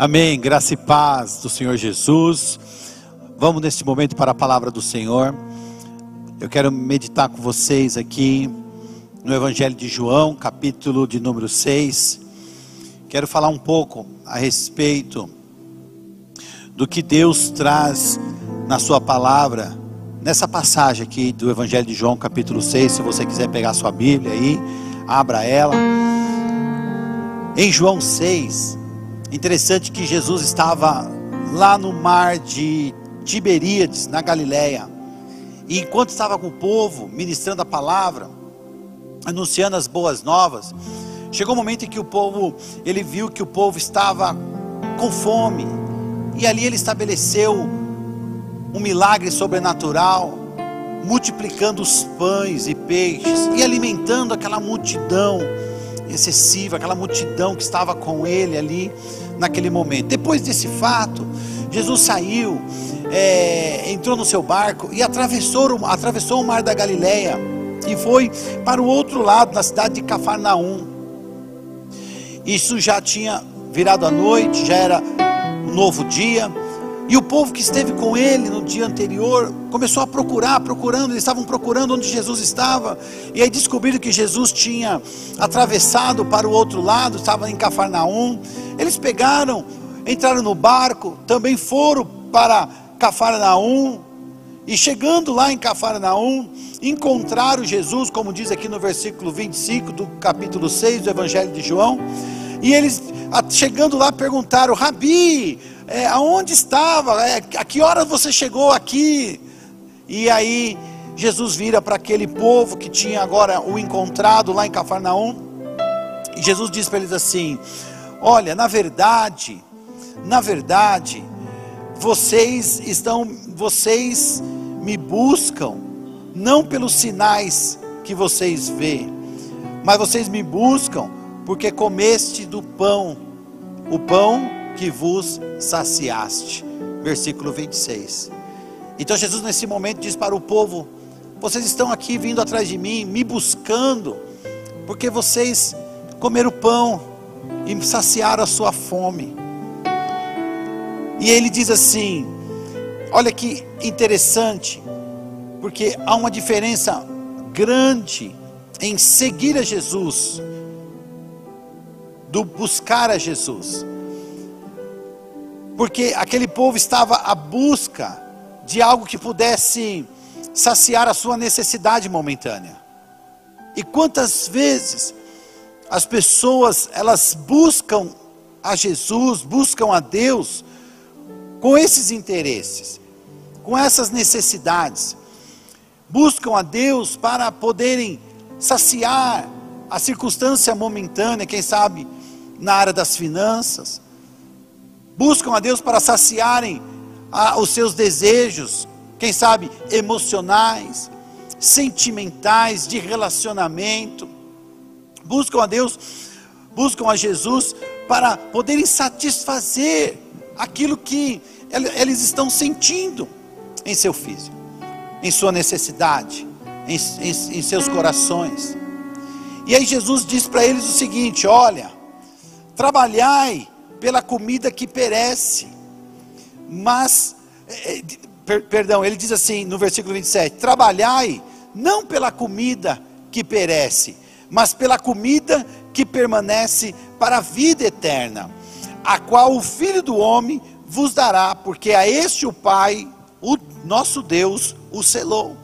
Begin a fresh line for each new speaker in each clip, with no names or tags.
Amém. Graça e paz do Senhor Jesus. Vamos neste momento para a palavra do Senhor. Eu quero meditar com vocês aqui no Evangelho de João, capítulo de número 6. Quero falar um pouco a respeito do que Deus traz na sua palavra, nessa passagem aqui do Evangelho de João, capítulo 6. Se você quiser pegar sua Bíblia aí, abra ela. Em João 6, interessante que Jesus estava lá no mar de Tiberíades, na Galileia. E enquanto estava com o povo, ministrando a palavra, anunciando as boas novas, chegou um momento em que o povo, ele viu que o povo estava com fome. E ali ele estabeleceu um milagre sobrenatural, multiplicando os pães e peixes e alimentando aquela multidão excessiva, aquela multidão que estava com ele ali naquele momento. Depois desse fato, Jesus saiu, é, entrou no seu barco e atravessou, atravessou o mar da Galileia e foi para o outro lado, na cidade de Cafarnaum. Isso já tinha virado a noite, já era um novo dia. E o povo que esteve com ele no dia anterior começou a procurar, procurando, eles estavam procurando onde Jesus estava. E aí descobriram que Jesus tinha atravessado para o outro lado, estava em Cafarnaum. Eles pegaram, entraram no barco, também foram para Cafarnaum. E chegando lá em Cafarnaum, encontraram Jesus, como diz aqui no versículo 25 do capítulo 6 do Evangelho de João. E eles, chegando lá, perguntaram: Rabi, é, aonde estava? É, a que hora você chegou aqui? E aí Jesus vira para aquele povo que tinha agora o encontrado lá em Cafarnaum. E Jesus diz para eles assim: Olha, na verdade, na verdade, vocês estão, vocês me buscam não pelos sinais que vocês veem, mas vocês me buscam porque comeste do pão, o pão que vos saciaste. Versículo 26. Então Jesus, nesse momento, diz para o povo: Vocês estão aqui vindo atrás de mim, me buscando, porque vocês comeram pão e saciaram a sua fome. E ele diz assim: Olha que interessante, porque há uma diferença grande em seguir a Jesus, do buscar a Jesus porque aquele povo estava à busca de algo que pudesse saciar a sua necessidade momentânea. E quantas vezes as pessoas elas buscam a Jesus, buscam a Deus com esses interesses, com essas necessidades, buscam a Deus para poderem saciar a circunstância momentânea, quem sabe na área das finanças, buscam a Deus para saciarem a, os seus desejos, quem sabe emocionais, sentimentais, de relacionamento. Buscam a Deus, buscam a Jesus para poderem satisfazer aquilo que eles estão sentindo em seu físico, em sua necessidade, em, em, em seus corações. E aí Jesus diz para eles o seguinte: olha, trabalhai pela comida que perece. Mas, é, é, per, perdão, ele diz assim no versículo 27: Trabalhai não pela comida que perece, mas pela comida que permanece para a vida eterna, a qual o Filho do Homem vos dará, porque a este o Pai, o nosso Deus, o selou.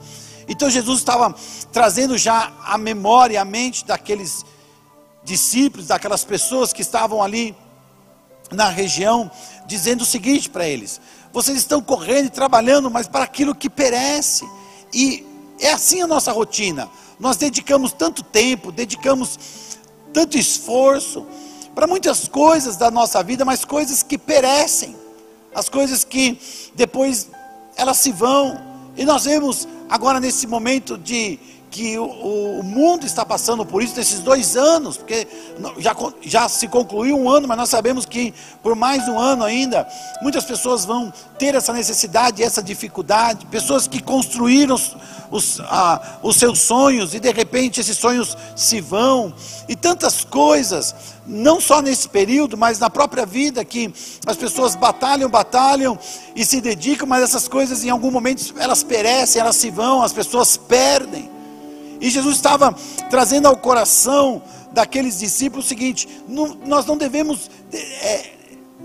Então Jesus estava trazendo já a memória, a mente daqueles discípulos, daquelas pessoas que estavam ali na região, dizendo o seguinte para eles: vocês estão correndo e trabalhando, mas para aquilo que perece. E é assim a nossa rotina. Nós dedicamos tanto tempo, dedicamos tanto esforço para muitas coisas da nossa vida, mas coisas que perecem, as coisas que depois elas se vão. E nós vemos agora nesse momento de que o, o, mundo está passando por isso nesses dois anos, porque já, já se concluiu um ano, mas nós sabemos que por mais um ano ainda, muitas pessoas vão ter essa necessidade, essa dificuldade, pessoas que construíram os, os, ah, os seus sonhos e de repente esses sonhos se vão, e tantas coisas, não só nesse período, mas na própria vida, que as pessoas batalham, batalham e se dedicam, mas essas coisas em algum momento elas perecem, elas se vão, as pessoas perdem. E Jesus estava trazendo ao coração daqueles discípulos o seguinte: não, nós não devemos é,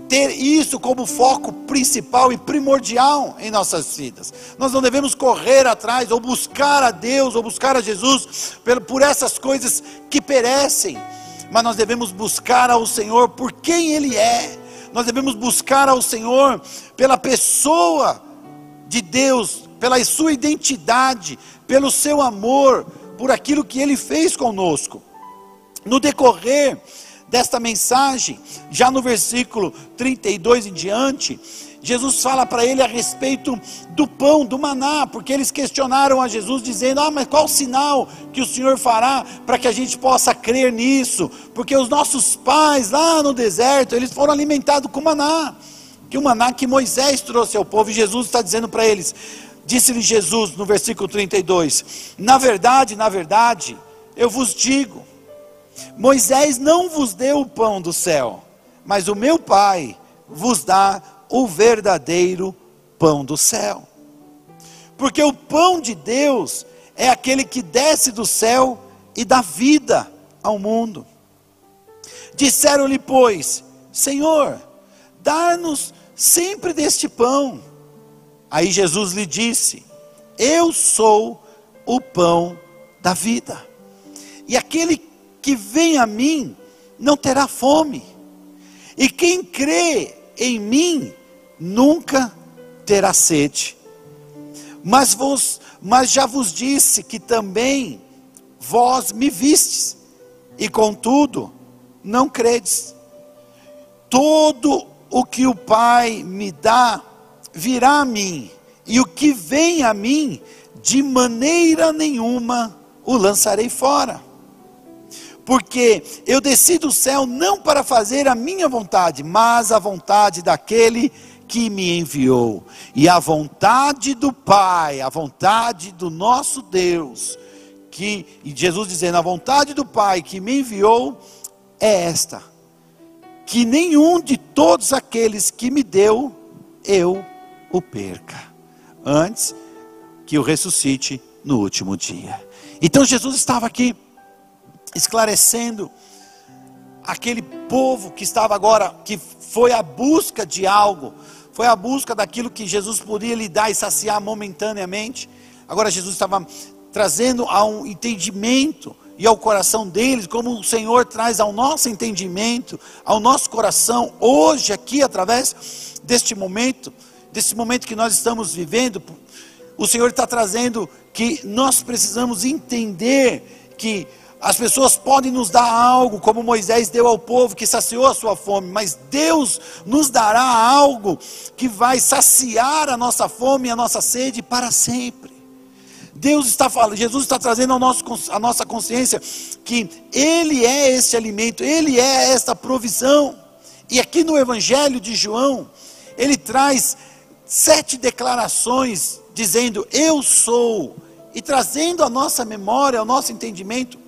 ter isso como foco principal e primordial em nossas vidas. Nós não devemos correr atrás ou buscar a Deus ou buscar a Jesus por, por essas coisas que perecem, mas nós devemos buscar ao Senhor por quem Ele é. Nós devemos buscar ao Senhor pela pessoa de Deus, pela sua identidade, pelo seu amor, por aquilo que ele fez conosco. No decorrer desta mensagem, já no versículo 32 em diante, Jesus fala para ele a respeito do pão, do maná, porque eles questionaram a Jesus, dizendo: Ah, mas qual sinal que o Senhor fará para que a gente possa crer nisso? Porque os nossos pais lá no deserto, eles foram alimentados com maná, que o maná que Moisés trouxe ao povo, e Jesus está dizendo para eles: Disse-lhe Jesus no versículo 32: Na verdade, na verdade, eu vos digo: Moisés não vos deu o pão do céu, mas o meu Pai vos dá o verdadeiro pão do céu. Porque o pão de Deus é aquele que desce do céu e dá vida ao mundo. Disseram-lhe, pois, Senhor, dá-nos sempre deste pão. Aí Jesus lhe disse: Eu sou o pão da vida. E aquele que vem a mim não terá fome. E quem crê em mim nunca terá sede. Mas vos, mas já vos disse que também vós me vistes, e contudo não credes. Todo o que o Pai me dá virá a mim, e o que vem a mim, de maneira nenhuma o lançarei fora. Porque eu desci do céu não para fazer a minha vontade, mas a vontade daquele que me enviou. E a vontade do Pai, a vontade do nosso Deus, que e Jesus dizendo: "A vontade do Pai que me enviou é esta: que nenhum de todos aqueles que me deu eu o perca, antes que o ressuscite no último dia. Então Jesus estava aqui esclarecendo aquele povo que estava agora, que foi à busca de algo, foi à busca daquilo que Jesus podia lhe dar e saciar momentaneamente. Agora Jesus estava trazendo a um entendimento e ao coração deles, como o Senhor traz ao nosso entendimento, ao nosso coração, hoje, aqui, através deste momento desse momento que nós estamos vivendo, o Senhor está trazendo que nós precisamos entender que as pessoas podem nos dar algo, como Moisés deu ao povo que saciou a sua fome, mas Deus nos dará algo que vai saciar a nossa fome e a nossa sede para sempre. Deus está falando, Jesus está trazendo a nossa consciência que Ele é esse alimento, Ele é esta provisão. E aqui no Evangelho de João, ele traz sete declarações dizendo eu sou, e trazendo à nossa memória, ao nosso entendimento,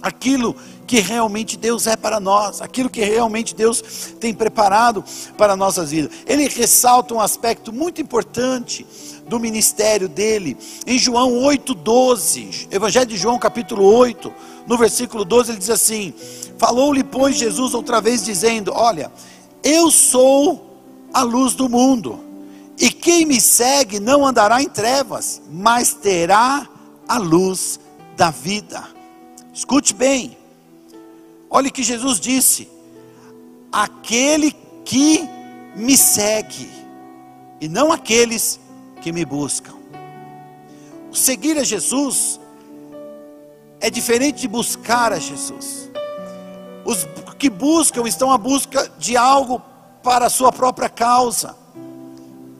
aquilo que realmente Deus é para nós, aquilo que realmente Deus tem preparado para nossas vidas. Ele ressalta um aspecto muito importante do ministério dele, em João 8,12, Evangelho de João, capítulo 8, no versículo 12, ele diz assim: Falou-lhe, pois, Jesus outra vez, dizendo: Olha, eu sou a luz do mundo. E quem me segue não andará em trevas, mas terá a luz da vida. Escute bem. Olhe que Jesus disse: aquele que me segue, e não aqueles que me buscam. Seguir a Jesus é diferente de buscar a Jesus. Os que buscam estão à busca de algo para a sua própria causa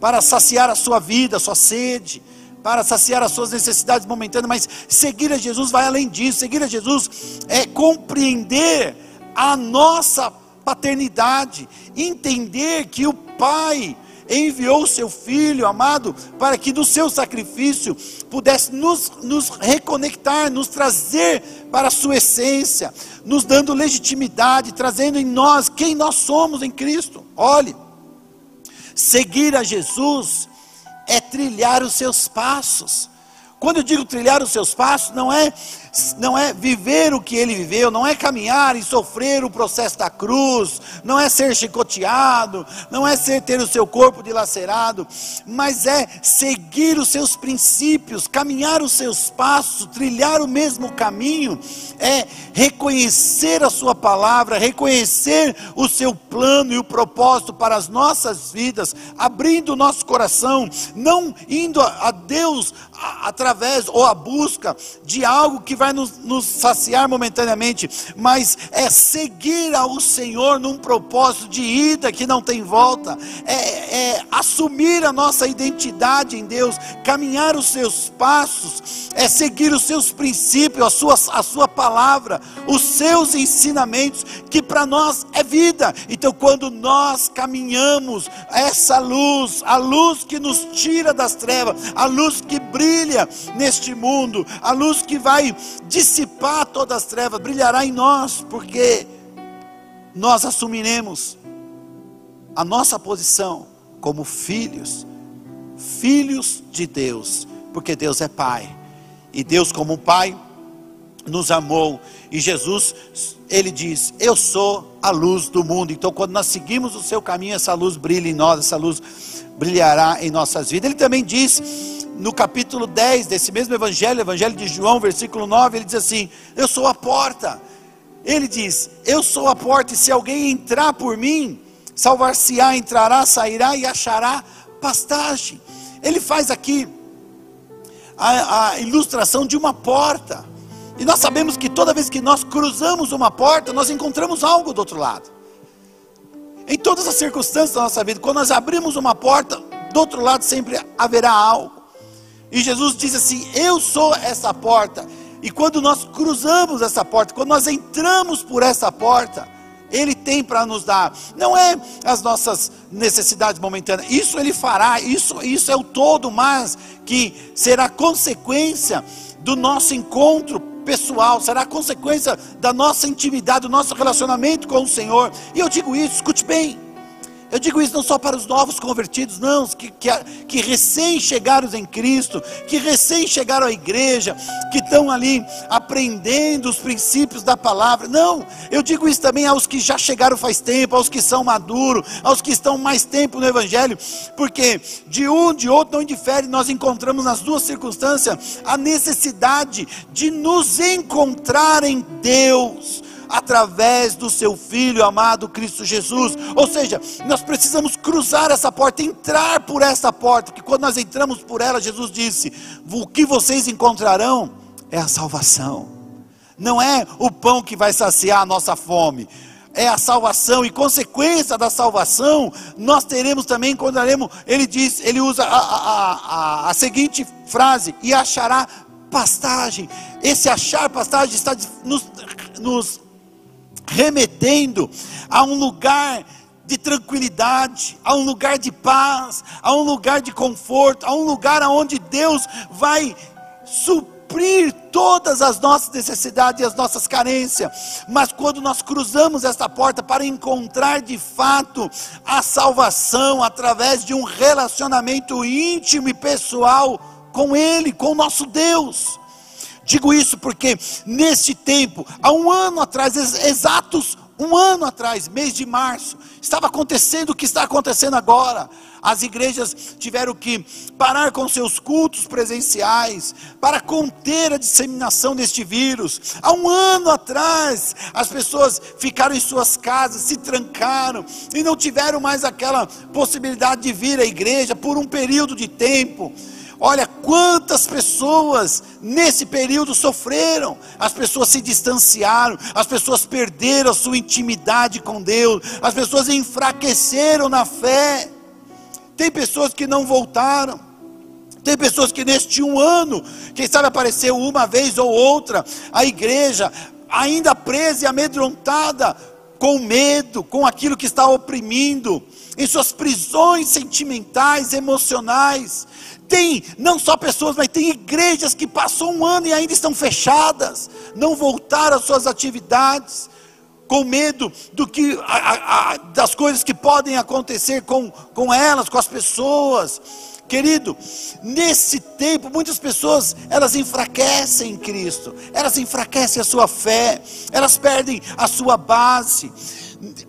para saciar a sua vida, a sua sede, para saciar as suas necessidades momentâneas, mas seguir a Jesus vai além disso. Seguir a Jesus é compreender a nossa paternidade, entender que o Pai enviou o seu Filho amado para que do seu sacrifício pudesse nos, nos reconectar, nos trazer para a sua essência, nos dando legitimidade, trazendo em nós quem nós somos em Cristo. Olhe, seguir a Jesus é trilhar os seus passos. Quando eu digo trilhar os seus passos, não é não é viver o que ele viveu, não é caminhar e sofrer o processo da cruz, não é ser chicoteado, não é ser ter o seu corpo dilacerado, mas é seguir os seus princípios, caminhar os seus passos, trilhar o mesmo caminho, é reconhecer a sua palavra, reconhecer o seu plano e o propósito para as nossas vidas, abrindo o nosso coração, não indo a Deus através ou a busca de algo que vai nos, nos saciar momentaneamente, mas é seguir ao Senhor num propósito de ida que não tem volta, é, é assumir a nossa identidade em Deus, caminhar os seus passos, é seguir os seus princípios, a sua, a sua palavra, os seus ensinamentos, que para nós é vida. Então, quando nós caminhamos essa luz, a luz que nos tira das trevas, a luz que brilha neste mundo, a luz que vai dissipar todas as trevas, brilhará em nós, porque nós assumiremos a nossa posição como filhos, filhos de Deus, porque Deus é Pai, e Deus, como Pai, nos amou, e Jesus, ele diz: Eu sou a luz do mundo. Então, quando nós seguimos o seu caminho, essa luz brilha em nós, essa luz brilhará em nossas vidas. Ele também diz no capítulo 10 desse mesmo evangelho, evangelho de João, versículo 9, ele diz assim: Eu sou a porta. Ele diz: Eu sou a porta, e se alguém entrar por mim, salvar-se-á, entrará, sairá e achará pastagem. Ele faz aqui a, a ilustração de uma porta. E nós sabemos que toda vez que nós cruzamos uma porta, nós encontramos algo do outro lado. Em todas as circunstâncias da nossa vida, quando nós abrimos uma porta, do outro lado sempre haverá algo. E Jesus diz assim: Eu sou essa porta. E quando nós cruzamos essa porta, quando nós entramos por essa porta, Ele tem para nos dar. Não é as nossas necessidades momentâneas. Isso Ele fará. Isso, isso é o todo, mas que será consequência do nosso encontro pessoal, será consequência da nossa intimidade, do nosso relacionamento com o Senhor. E eu digo isso, escute bem. Eu digo isso não só para os novos convertidos, não, que, que, que recém chegaram em Cristo, que recém chegaram à igreja, que estão ali aprendendo os princípios da palavra. Não, eu digo isso também aos que já chegaram faz tempo, aos que são maduros, aos que estão mais tempo no Evangelho, porque de um, de outro não indifere, nós encontramos nas duas circunstâncias a necessidade de nos encontrar em Deus através do seu Filho amado Cristo Jesus. Ou seja, nós precisamos cruzar essa porta, entrar por essa porta, que quando nós entramos por ela, Jesus disse: O que vocês encontrarão é a salvação. Não é o pão que vai saciar a nossa fome, é a salvação e consequência da salvação, nós teremos também, encontraremos, ele diz, ele usa a, a, a, a seguinte frase, e achará pastagem. Esse achar pastagem está nos, nos remetendo a um lugar de tranquilidade, a um lugar de paz, a um lugar de conforto, a um lugar onde Deus vai suprir todas as nossas necessidades e as nossas carências. Mas quando nós cruzamos esta porta para encontrar de fato a salvação através de um relacionamento íntimo e pessoal com Ele, com o nosso Deus, Digo isso porque nesse tempo, há um ano atrás, exatos um ano atrás, mês de março, estava acontecendo o que está acontecendo agora. As igrejas tiveram que parar com seus cultos presenciais para conter a disseminação deste vírus. Há um ano atrás, as pessoas ficaram em suas casas, se trancaram e não tiveram mais aquela possibilidade de vir à igreja por um período de tempo. Olha quantas pessoas nesse período sofreram. As pessoas se distanciaram, as pessoas perderam a sua intimidade com Deus, as pessoas enfraqueceram na fé. Tem pessoas que não voltaram. Tem pessoas que neste um ano, quem sabe apareceu uma vez ou outra, a igreja ainda presa e amedrontada, com medo, com aquilo que está oprimindo, em suas prisões sentimentais, emocionais. Tem não só pessoas, mas tem igrejas que passou um ano e ainda estão fechadas, não voltaram às suas atividades, com medo do que, a, a, das coisas que podem acontecer com, com elas, com as pessoas. Querido, nesse tempo muitas pessoas elas enfraquecem em Cristo, elas enfraquecem a sua fé, elas perdem a sua base.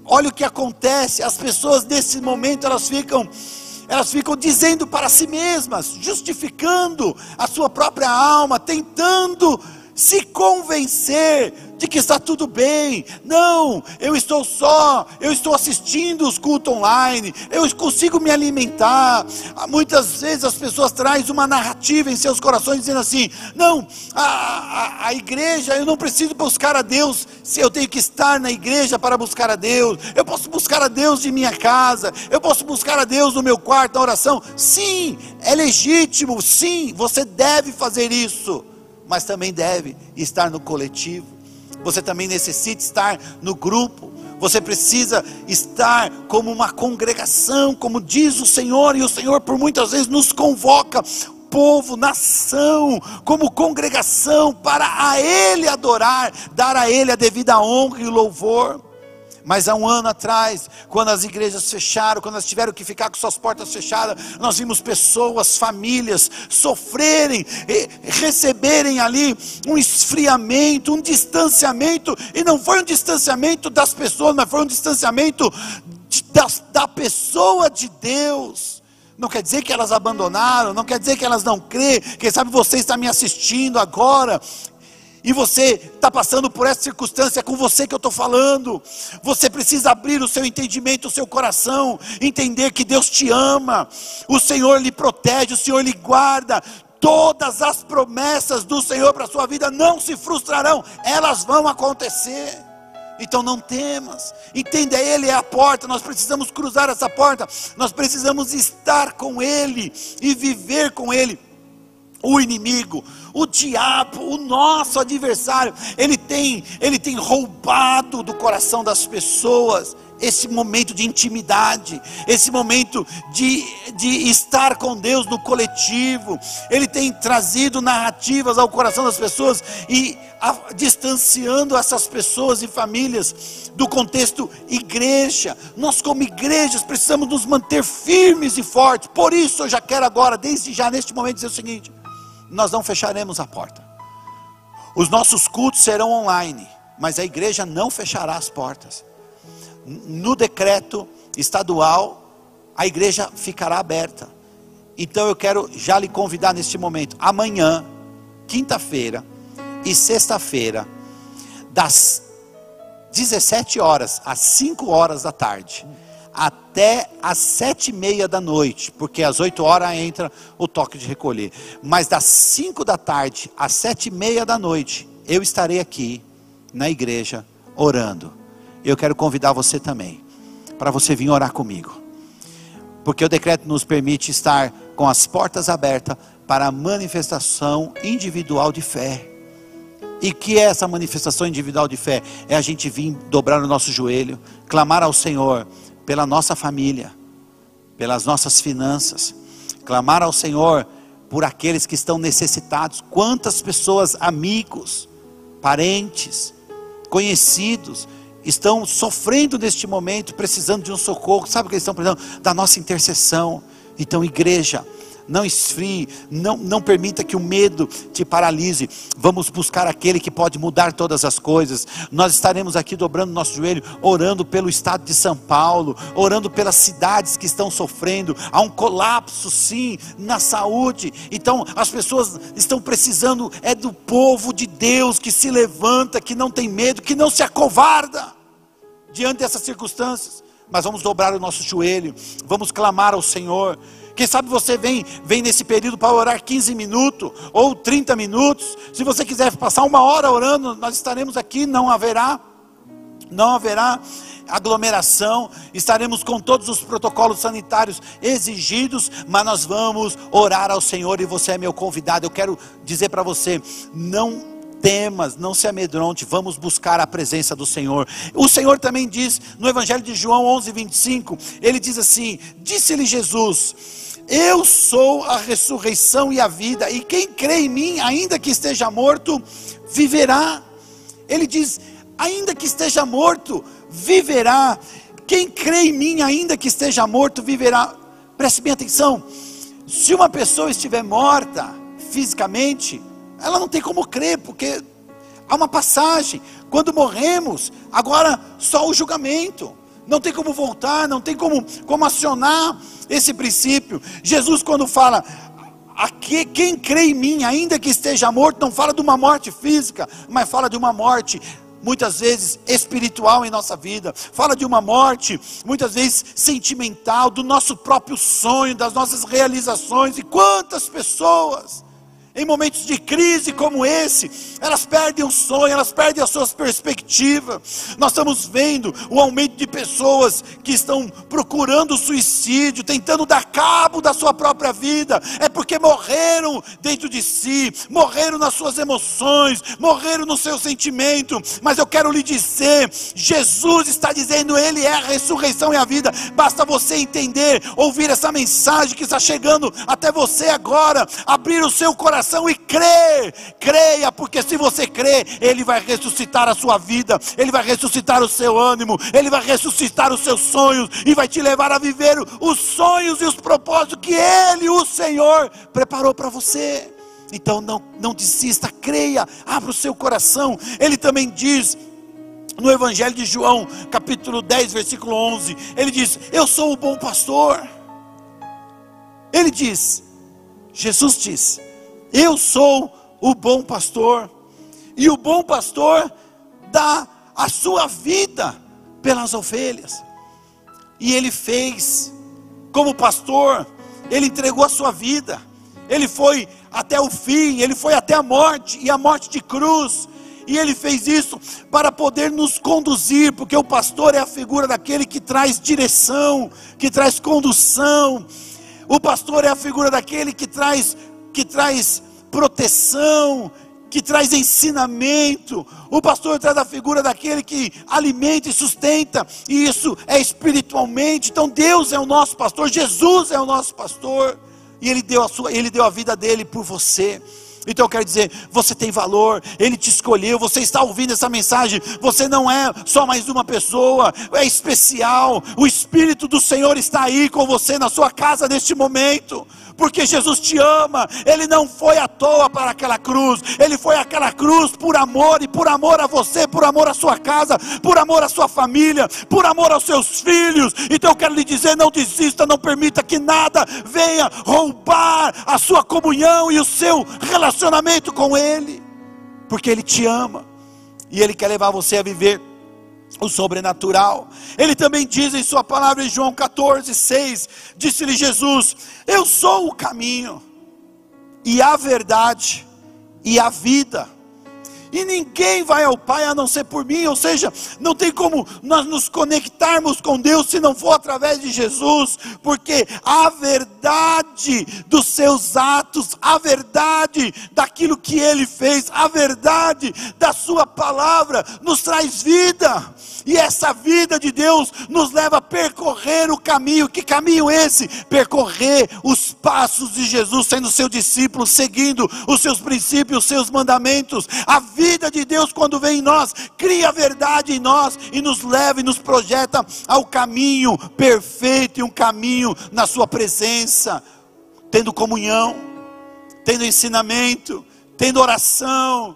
Olha o que acontece, as pessoas nesse momento elas ficam elas ficam dizendo para si mesmas, justificando a sua própria alma, tentando se convencer de que está tudo bem. Não, eu estou só, eu estou assistindo os cultos online, eu consigo me alimentar. Muitas vezes as pessoas trazem uma narrativa em seus corações dizendo assim: não, a, a, a igreja, eu não preciso buscar a Deus, se eu tenho que estar na igreja para buscar a Deus, eu posso buscar a Deus de minha casa, eu posso buscar a Deus no meu quarto, na oração. Sim, é legítimo, sim, você deve fazer isso mas também deve estar no coletivo. Você também necessita estar no grupo. Você precisa estar como uma congregação, como diz o Senhor, e o Senhor por muitas vezes nos convoca povo, nação, como congregação, para a Ele adorar, dar a Ele a devida honra e louvor. Mas há um ano atrás, quando as igrejas fecharam, quando elas tiveram que ficar com suas portas fechadas, nós vimos pessoas, famílias sofrerem, receberem ali um esfriamento, um distanciamento, e não foi um distanciamento das pessoas, mas foi um distanciamento de, da, da pessoa de Deus. Não quer dizer que elas abandonaram, não quer dizer que elas não creem. Quem sabe você está me assistindo agora e você está passando por essa circunstância, é com você que eu estou falando. Você precisa abrir o seu entendimento, o seu coração, entender que Deus te ama, o Senhor lhe protege, o Senhor lhe guarda. Todas as promessas do Senhor para a sua vida não se frustrarão, elas vão acontecer. Então não temas, entenda, Ele é a porta, nós precisamos cruzar essa porta, nós precisamos estar com Ele e viver com Ele o inimigo, o diabo, o nosso adversário, ele tem, ele tem roubado do coração das pessoas esse momento de intimidade, esse momento de, de estar com Deus no coletivo. Ele tem trazido narrativas ao coração das pessoas e a, distanciando essas pessoas e famílias do contexto igreja. Nós, como igrejas, precisamos nos manter firmes e fortes. Por isso, eu já quero agora, desde já neste momento, dizer o seguinte nós não fecharemos a porta. Os nossos cultos serão online, mas a igreja não fechará as portas. No decreto estadual, a igreja ficará aberta. Então eu quero já lhe convidar neste momento, amanhã, quinta-feira e sexta-feira, das 17 horas às 5 horas da tarde até às sete e meia da noite, porque às oito horas entra o toque de recolher. Mas das cinco da tarde às sete e meia da noite, eu estarei aqui na igreja orando. Eu quero convidar você também, para você vir orar comigo. Porque o decreto nos permite estar com as portas abertas para a manifestação individual de fé. E que é essa manifestação individual de fé? É a gente vir dobrar o nosso joelho, clamar ao Senhor, pela nossa família, pelas nossas finanças, clamar ao Senhor por aqueles que estão necessitados. Quantas pessoas, amigos, parentes, conhecidos, estão sofrendo neste momento, precisando de um socorro. Sabe o que eles estão precisando? Da nossa intercessão. Então, igreja, não esfrie, não, não permita que o medo te paralise. Vamos buscar aquele que pode mudar todas as coisas. Nós estaremos aqui dobrando nosso joelho, orando pelo estado de São Paulo, orando pelas cidades que estão sofrendo. Há um colapso, sim, na saúde. Então, as pessoas estão precisando é do povo de Deus que se levanta, que não tem medo, que não se acovarda diante dessas circunstâncias. Mas vamos dobrar o nosso joelho, vamos clamar ao Senhor. Quem sabe você vem, vem nesse período para orar 15 minutos ou 30 minutos. Se você quiser passar uma hora orando, nós estaremos aqui, não haverá, não haverá aglomeração, estaremos com todos os protocolos sanitários exigidos, mas nós vamos orar ao Senhor e você é meu convidado. Eu quero dizer para você, não temas, não se amedronte, vamos buscar a presença do Senhor. O Senhor também diz no Evangelho de João 11, 25, ele diz assim: Disse-lhe Jesus: Eu sou a ressurreição e a vida, e quem crê em mim, ainda que esteja morto, viverá. Ele diz: Ainda que esteja morto, viverá. Quem crê em mim, ainda que esteja morto, viverá. Preste bem atenção: se uma pessoa estiver morta fisicamente, ela não tem como crer, porque há uma passagem. Quando morremos, agora só o julgamento. Não tem como voltar, não tem como, como acionar esse princípio. Jesus, quando fala, aqui, quem crê em mim, ainda que esteja morto, não fala de uma morte física, mas fala de uma morte muitas vezes espiritual em nossa vida, fala de uma morte, muitas vezes sentimental, do nosso próprio sonho, das nossas realizações, e quantas pessoas em momentos de crise como esse, elas perdem o sonho, elas perdem as suas perspectivas. Nós estamos vendo o aumento de pessoas que estão procurando suicídio, tentando dar cabo da sua própria vida. É porque morreram dentro de si, morreram nas suas emoções, morreram no seu sentimento. Mas eu quero lhe dizer: Jesus está dizendo, Ele é a ressurreição e a vida. Basta você entender, ouvir essa mensagem que está chegando até você agora, abrir o seu coração coração e crê. Creia, porque se você crê, Ele vai ressuscitar a sua vida, Ele vai ressuscitar o seu ânimo, Ele vai ressuscitar os seus sonhos e vai te levar a viver os sonhos e os propósitos que Ele, o Senhor, preparou para você. Então não, não desista, creia, abra o seu coração. Ele também diz no Evangelho de João, capítulo 10, versículo 11: Ele diz: Eu sou o bom pastor. Ele diz, Jesus diz: eu sou o bom pastor, e o bom pastor dá a sua vida pelas ovelhas. E ele fez, como pastor, ele entregou a sua vida, ele foi até o fim, ele foi até a morte e a morte de cruz. E ele fez isso para poder nos conduzir, porque o pastor é a figura daquele que traz direção, que traz condução. O pastor é a figura daquele que traz que traz proteção, que traz ensinamento. O pastor traz a figura daquele que alimenta e sustenta, e isso é espiritualmente. Então Deus é o nosso pastor, Jesus é o nosso pastor, e ele deu a sua, ele deu a vida dele por você. Então eu quero dizer, você tem valor, Ele te escolheu, você está ouvindo essa mensagem, você não é só mais uma pessoa, é especial, o Espírito do Senhor está aí com você na sua casa neste momento porque Jesus te ama, Ele não foi à toa para aquela cruz, Ele foi àquela cruz por amor, e por amor a você, por amor à sua casa, por amor à sua família, por amor aos seus filhos. Então eu quero lhe dizer: não desista, não permita que nada venha roubar a sua comunhão e o seu relacionamento com Ele, porque Ele te ama e Ele quer levar você a viver o sobrenatural. Ele também diz em sua palavra em João 14, 6: Disse-lhe Jesus: Eu sou o caminho, e a verdade, e a vida e ninguém vai ao Pai a não ser por mim, ou seja, não tem como nós nos conectarmos com Deus se não for através de Jesus, porque a verdade dos seus atos, a verdade daquilo que ele fez, a verdade da sua palavra nos traz vida. E essa vida de Deus nos leva a percorrer o caminho. Que caminho esse? Percorrer os passos de Jesus, sendo seu discípulo, seguindo os seus princípios, os seus mandamentos. A vida de Deus, quando vem em nós, cria a verdade em nós e nos leva e nos projeta ao caminho perfeito e um caminho na Sua presença, tendo comunhão, tendo ensinamento, tendo oração,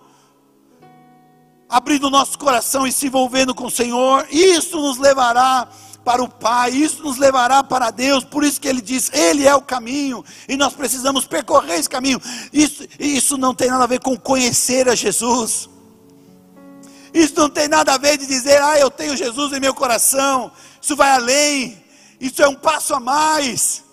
abrindo nosso coração e se envolvendo com o Senhor, isso nos levará para o Pai, isso nos levará para Deus, por isso que ele diz, Ele é o caminho, e nós precisamos percorrer esse caminho. Isso, isso não tem nada a ver com conhecer a Jesus, isso não tem nada a ver de dizer, ah, eu tenho Jesus em meu coração. Isso vai além. Isso é um passo a mais.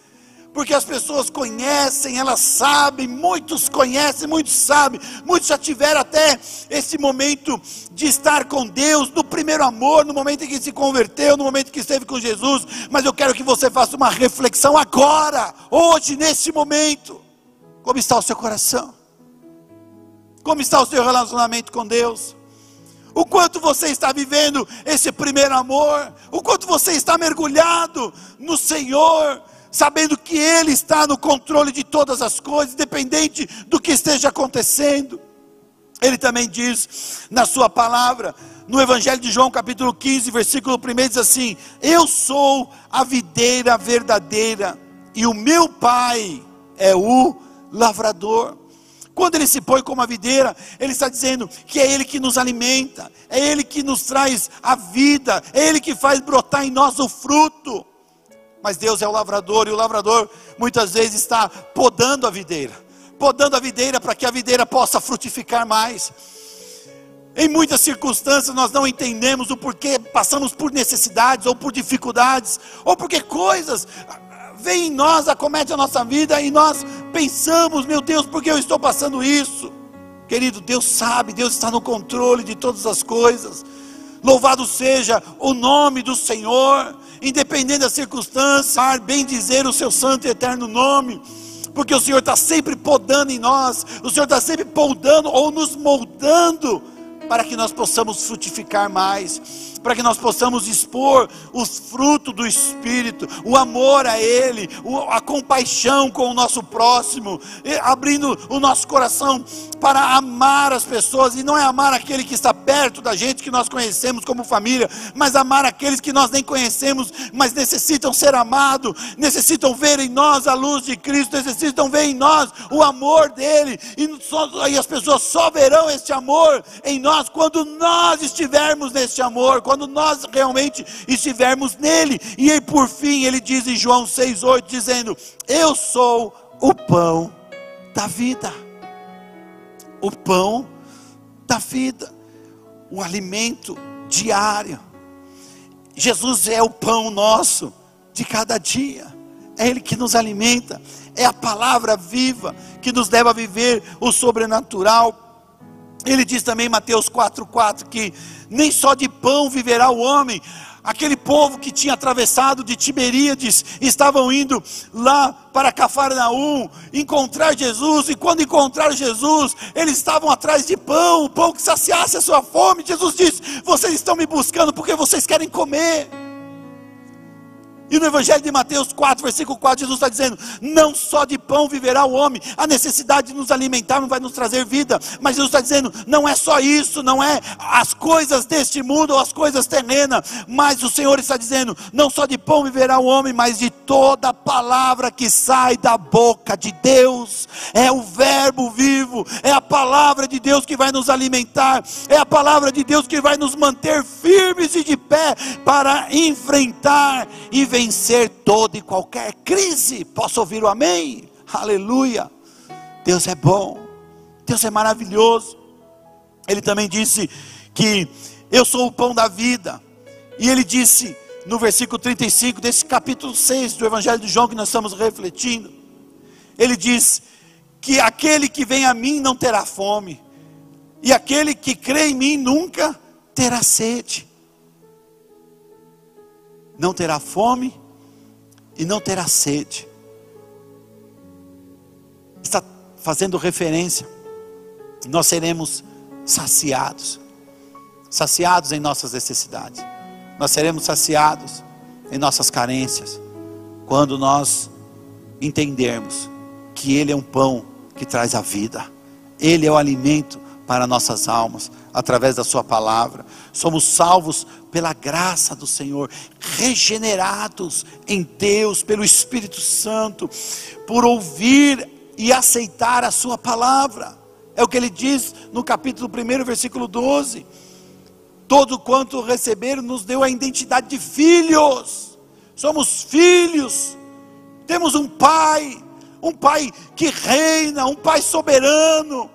Porque as pessoas conhecem, elas sabem, muitos conhecem, muitos sabem, muitos já tiveram até esse momento de estar com Deus, no primeiro amor, no momento em que se converteu, no momento em que esteve com Jesus, mas eu quero que você faça uma reflexão agora, hoje, nesse momento. Como está o seu coração? Como está o seu relacionamento com Deus? O quanto você está vivendo esse primeiro amor? O quanto você está mergulhado no Senhor? Sabendo que Ele está no controle de todas as coisas, independente do que esteja acontecendo. Ele também diz na Sua palavra, no Evangelho de João, capítulo 15, versículo 1, diz assim: Eu sou a videira verdadeira, e o meu Pai é o lavrador. Quando ele se põe como a videira, ele está dizendo que é ele que nos alimenta, é ele que nos traz a vida, é ele que faz brotar em nós o fruto. Mas Deus é o lavrador, e o lavrador muitas vezes está podando a videira podando a videira para que a videira possa frutificar mais. Em muitas circunstâncias nós não entendemos o porquê passamos por necessidades ou por dificuldades, ou porque coisas vêm em nós, acometem a nossa vida e nós pensamos, meu Deus, por que eu estou passando isso? Querido, Deus sabe, Deus está no controle de todas as coisas. Louvado seja o nome do Senhor independente da circunstância, bem dizer o seu santo e eterno nome, porque o Senhor está sempre podando em nós, o Senhor está sempre podando ou nos moldando para que nós possamos frutificar mais para que nós possamos expor os frutos do Espírito, o amor a Ele, a compaixão com o nosso próximo, abrindo o nosso coração para amar as pessoas, e não é amar aquele que está perto da gente, que nós conhecemos como família, mas amar aqueles que nós nem conhecemos, mas necessitam ser amados, necessitam ver em nós a luz de Cristo, necessitam ver em nós o amor dEle, e, só, e as pessoas só verão este amor em nós quando nós estivermos neste amor, quando nós realmente estivermos nele. E aí, por fim, ele diz em João 6,8: dizendo: Eu sou o pão da vida. O pão da vida, o alimento diário. Jesus é o pão nosso de cada dia, é Ele que nos alimenta, é a palavra viva que nos leva a viver o sobrenatural. Ele diz também em Mateus 4,4 que nem só de pão viverá o homem. Aquele povo que tinha atravessado de Tiberíades, estavam indo lá para Cafarnaum encontrar Jesus, e quando encontraram Jesus, eles estavam atrás de pão, o pão que saciasse a sua fome. Jesus disse: Vocês estão me buscando porque vocês querem comer. E no Evangelho de Mateus 4, versículo 4, Jesus está dizendo: Não só de pão viverá o homem, a necessidade de nos alimentar não vai nos trazer vida, mas Jesus está dizendo: Não é só isso, não é as coisas deste mundo ou as coisas terrenas, mas o Senhor está dizendo: Não só de pão viverá o homem, mas de toda palavra que sai da boca de Deus, é o Verbo vivo, é a palavra de Deus que vai nos alimentar, é a palavra de Deus que vai nos manter firmes e de pé para enfrentar e vencer toda e qualquer crise. Posso ouvir o amém? Aleluia. Deus é bom. Deus é maravilhoso. Ele também disse que eu sou o pão da vida. E ele disse no versículo 35 desse capítulo 6 do Evangelho de João que nós estamos refletindo. Ele diz que aquele que vem a mim não terá fome, e aquele que crê em mim nunca terá sede não terá fome e não terá sede. Está fazendo referência, nós seremos saciados, saciados em nossas necessidades, nós seremos saciados em nossas carências, quando nós entendermos que Ele é um pão que traz a vida, Ele é o alimento para nossas almas, através da Sua palavra. Somos salvos pela graça do Senhor, regenerados em Deus, pelo Espírito Santo, por ouvir e aceitar a Sua palavra. É o que ele diz no capítulo 1, versículo 12. Todo quanto receberam nos deu a identidade de filhos. Somos filhos. Temos um pai, um pai que reina, um pai soberano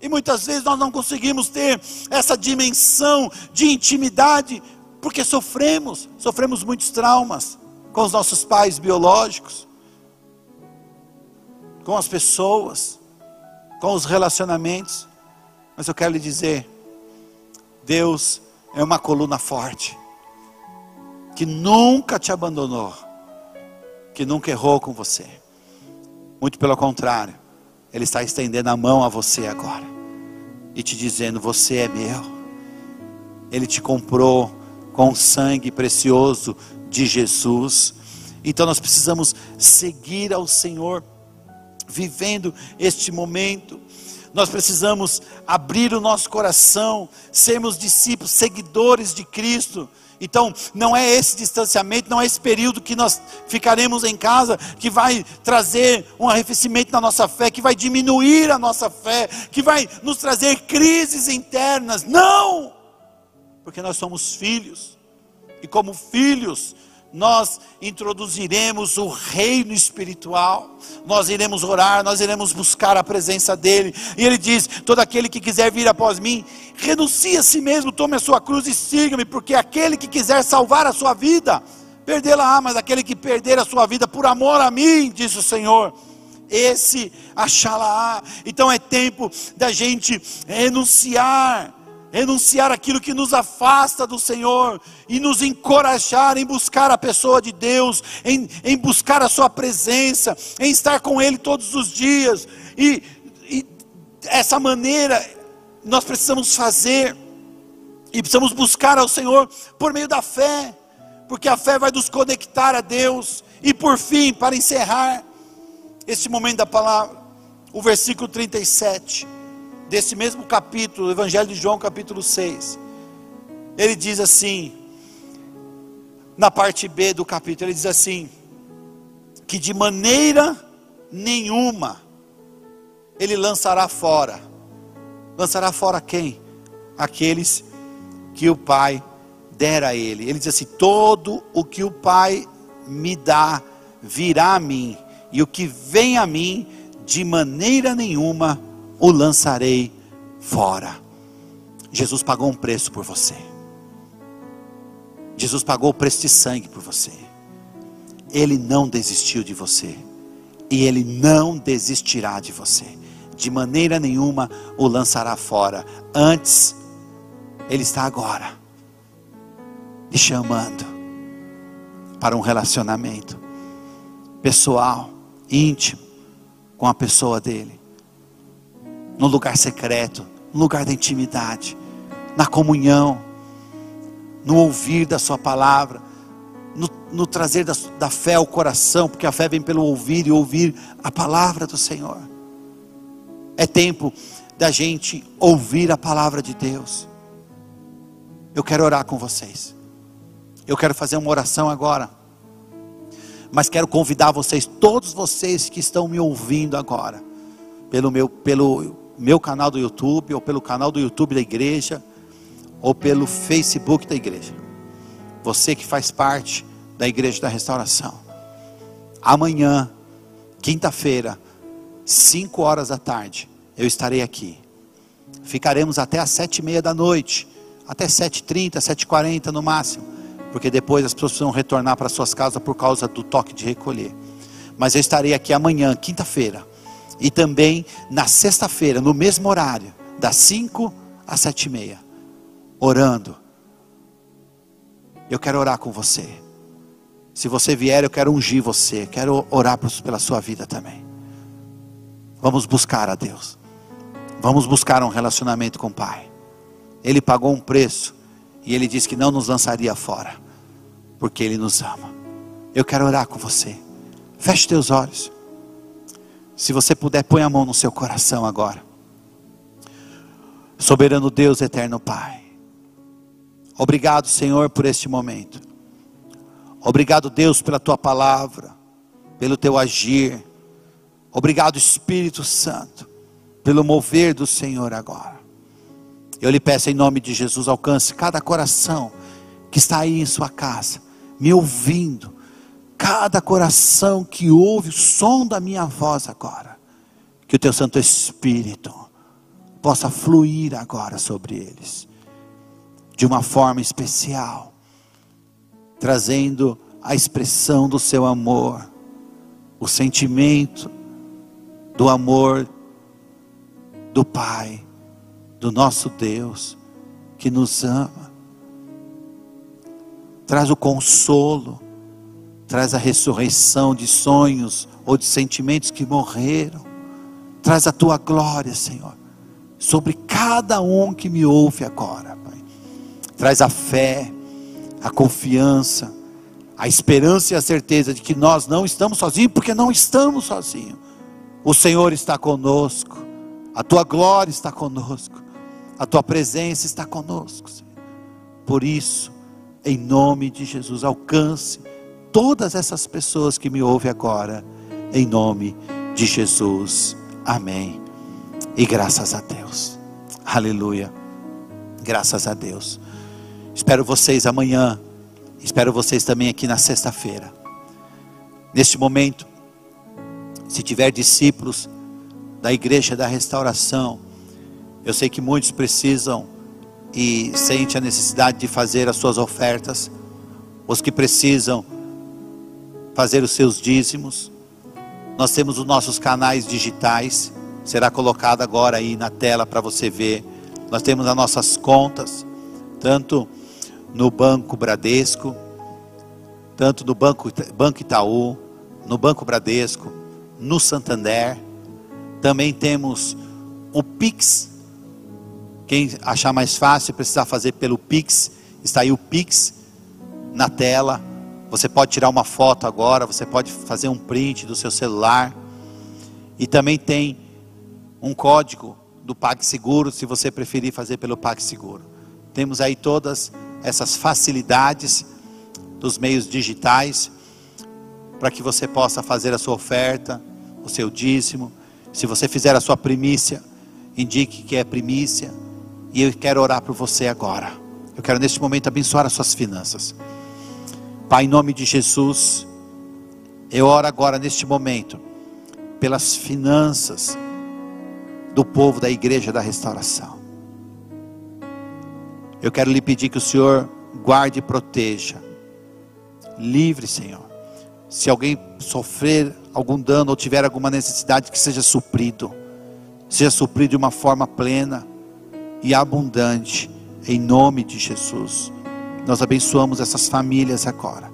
e muitas vezes nós não conseguimos ter essa dimensão de intimidade, porque sofremos, sofremos muitos traumas com os nossos pais biológicos. com as pessoas, com os relacionamentos. Mas eu quero lhe dizer, Deus é uma coluna forte, que nunca te abandonou, que nunca errou com você. Muito pelo contrário, Ele está estendendo a mão a você agora e te dizendo: Você é meu. Ele te comprou com o sangue precioso de Jesus. Então nós precisamos seguir ao Senhor, vivendo este momento. Nós precisamos abrir o nosso coração, sermos discípulos, seguidores de Cristo. Então, não é esse distanciamento, não é esse período que nós ficaremos em casa que vai trazer um arrefecimento na nossa fé, que vai diminuir a nossa fé, que vai nos trazer crises internas. Não! Porque nós somos filhos. E como filhos, nós introduziremos o reino espiritual, nós iremos orar, nós iremos buscar a presença dEle, e Ele diz: todo aquele que quiser vir após mim, renuncie a si mesmo, tome a sua cruz e siga-me, porque aquele que quiser salvar a sua vida, perdê-la, mas aquele que perder a sua vida por amor a mim, diz o Senhor, esse achá-la. Então é tempo da gente renunciar renunciar aquilo que nos afasta do Senhor e nos encorajar em buscar a pessoa de Deus, em, em buscar a Sua presença, em estar com Ele todos os dias. E, e essa maneira nós precisamos fazer, e precisamos buscar ao Senhor por meio da fé, porque a fé vai nos conectar a Deus. E por fim, para encerrar este momento da palavra, o versículo 37 desse mesmo capítulo, Evangelho de João, capítulo 6. Ele diz assim, na parte B do capítulo, ele diz assim: que de maneira nenhuma ele lançará fora. Lançará fora quem? Aqueles que o Pai dera a ele. Ele diz assim: todo o que o Pai me dá virá a mim, e o que vem a mim, de maneira nenhuma o lançarei fora. Jesus pagou um preço por você. Jesus pagou o preço de sangue por você. Ele não desistiu de você. E ele não desistirá de você. De maneira nenhuma o lançará fora. Antes, ele está agora te chamando para um relacionamento pessoal, íntimo com a pessoa dele no lugar secreto, no lugar da intimidade, na comunhão, no ouvir da Sua palavra, no, no trazer da, da fé ao coração, porque a fé vem pelo ouvir e ouvir a palavra do Senhor. É tempo da gente ouvir a palavra de Deus. Eu quero orar com vocês. Eu quero fazer uma oração agora. Mas quero convidar vocês, todos vocês que estão me ouvindo agora, pelo meu, pelo meu canal do YouTube, ou pelo canal do YouTube da igreja, ou pelo Facebook da igreja. Você que faz parte da igreja da restauração. Amanhã, quinta-feira, 5 horas da tarde, eu estarei aqui. Ficaremos até às sete e meia da noite, até sete e trinta, sete e quarenta no máximo, porque depois as pessoas precisam retornar para suas casas por causa do toque de recolher. Mas eu estarei aqui amanhã, quinta-feira, e também na sexta-feira, no mesmo horário, das 5 às sete e meia, orando. Eu quero orar com você. Se você vier, eu quero ungir você. Quero orar pela sua vida também. Vamos buscar a Deus. Vamos buscar um relacionamento com o Pai. Ele pagou um preço e ele disse que não nos lançaria fora, porque ele nos ama. Eu quero orar com você. Feche teus olhos. Se você puder, põe a mão no seu coração agora. Soberano Deus, eterno Pai. Obrigado, Senhor, por este momento. Obrigado, Deus, pela tua palavra, pelo teu agir. Obrigado, Espírito Santo, pelo mover do Senhor agora. Eu lhe peço em nome de Jesus, alcance cada coração que está aí em sua casa, me ouvindo cada coração que ouve o som da minha voz agora, que o teu Santo Espírito possa fluir agora sobre eles, de uma forma especial, trazendo a expressão do seu amor, o sentimento do amor do Pai, do nosso Deus, que nos ama. Traz o consolo, traz a ressurreição de sonhos ou de sentimentos que morreram. Traz a tua glória, Senhor, sobre cada um que me ouve agora, Pai. Traz a fé, a confiança, a esperança e a certeza de que nós não estamos sozinhos, porque não estamos sozinhos. O Senhor está conosco, a tua glória está conosco, a tua presença está conosco. Senhor. Por isso, em nome de Jesus, alcance todas essas pessoas que me ouvem agora, em nome de Jesus. Amém. E graças a Deus. Aleluia. Graças a Deus. Espero vocês amanhã. Espero vocês também aqui na sexta-feira. Neste momento, se tiver discípulos da igreja da restauração, eu sei que muitos precisam e sentem a necessidade de fazer as suas ofertas, os que precisam fazer os seus dízimos. Nós temos os nossos canais digitais, será colocado agora aí na tela para você ver. Nós temos as nossas contas, tanto no Banco Bradesco, tanto no Banco, Banco Itaú, no Banco Bradesco, no Santander. Também temos o Pix. Quem achar mais fácil precisar fazer pelo Pix, está aí o Pix na tela. Você pode tirar uma foto agora, você pode fazer um print do seu celular. E também tem um código do PagSeguro, se você preferir fazer pelo PagSeguro. Temos aí todas essas facilidades dos meios digitais para que você possa fazer a sua oferta, o seu dízimo. Se você fizer a sua primícia, indique que é primícia. E eu quero orar por você agora. Eu quero neste momento abençoar as suas finanças. Pai, em nome de Jesus, eu oro agora neste momento pelas finanças do povo da igreja da restauração. Eu quero lhe pedir que o Senhor guarde e proteja. Livre, Senhor. Se alguém sofrer algum dano ou tiver alguma necessidade, que seja suprido. Seja suprido de uma forma plena e abundante, em nome de Jesus. Nós abençoamos essas famílias agora.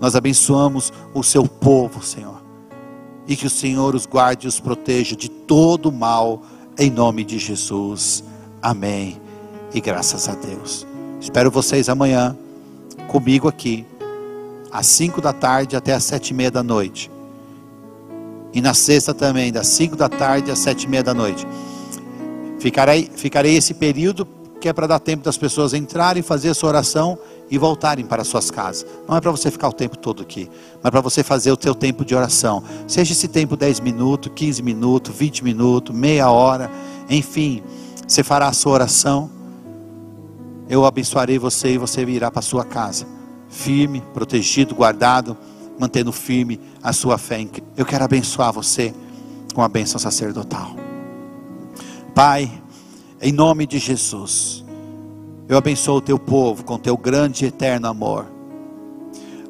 Nós abençoamos o seu povo, Senhor. E que o Senhor os guarde e os proteja de todo mal, em nome de Jesus. Amém. E graças a Deus. Espero vocês amanhã comigo aqui, às 5 da tarde até às sete e meia da noite e na sexta também, das 5 da tarde às sete e meia da noite. Ficarei, ficarei esse período que é para dar tempo das pessoas entrarem, fazer a sua oração e voltarem para suas casas. Não é para você ficar o tempo todo aqui, mas para você fazer o seu tempo de oração. Seja esse tempo 10 minutos, 15 minutos, 20 minutos, meia hora, enfim, você fará a sua oração. Eu abençoarei você e você virá para sua casa, firme, protegido, guardado mantendo firme a sua fé em. Eu quero abençoar você com a bênção sacerdotal. Pai, em nome de Jesus, eu abençoo o teu povo com teu grande e eterno amor,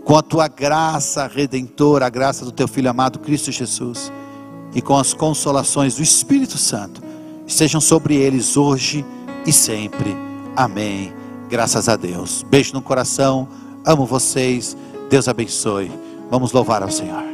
com a tua graça redentora, a graça do teu Filho amado Cristo Jesus, e com as consolações do Espírito Santo, estejam sobre eles hoje e sempre. Amém. Graças a Deus. Beijo no coração. Amo vocês. Deus abençoe. Vamos louvar ao Senhor.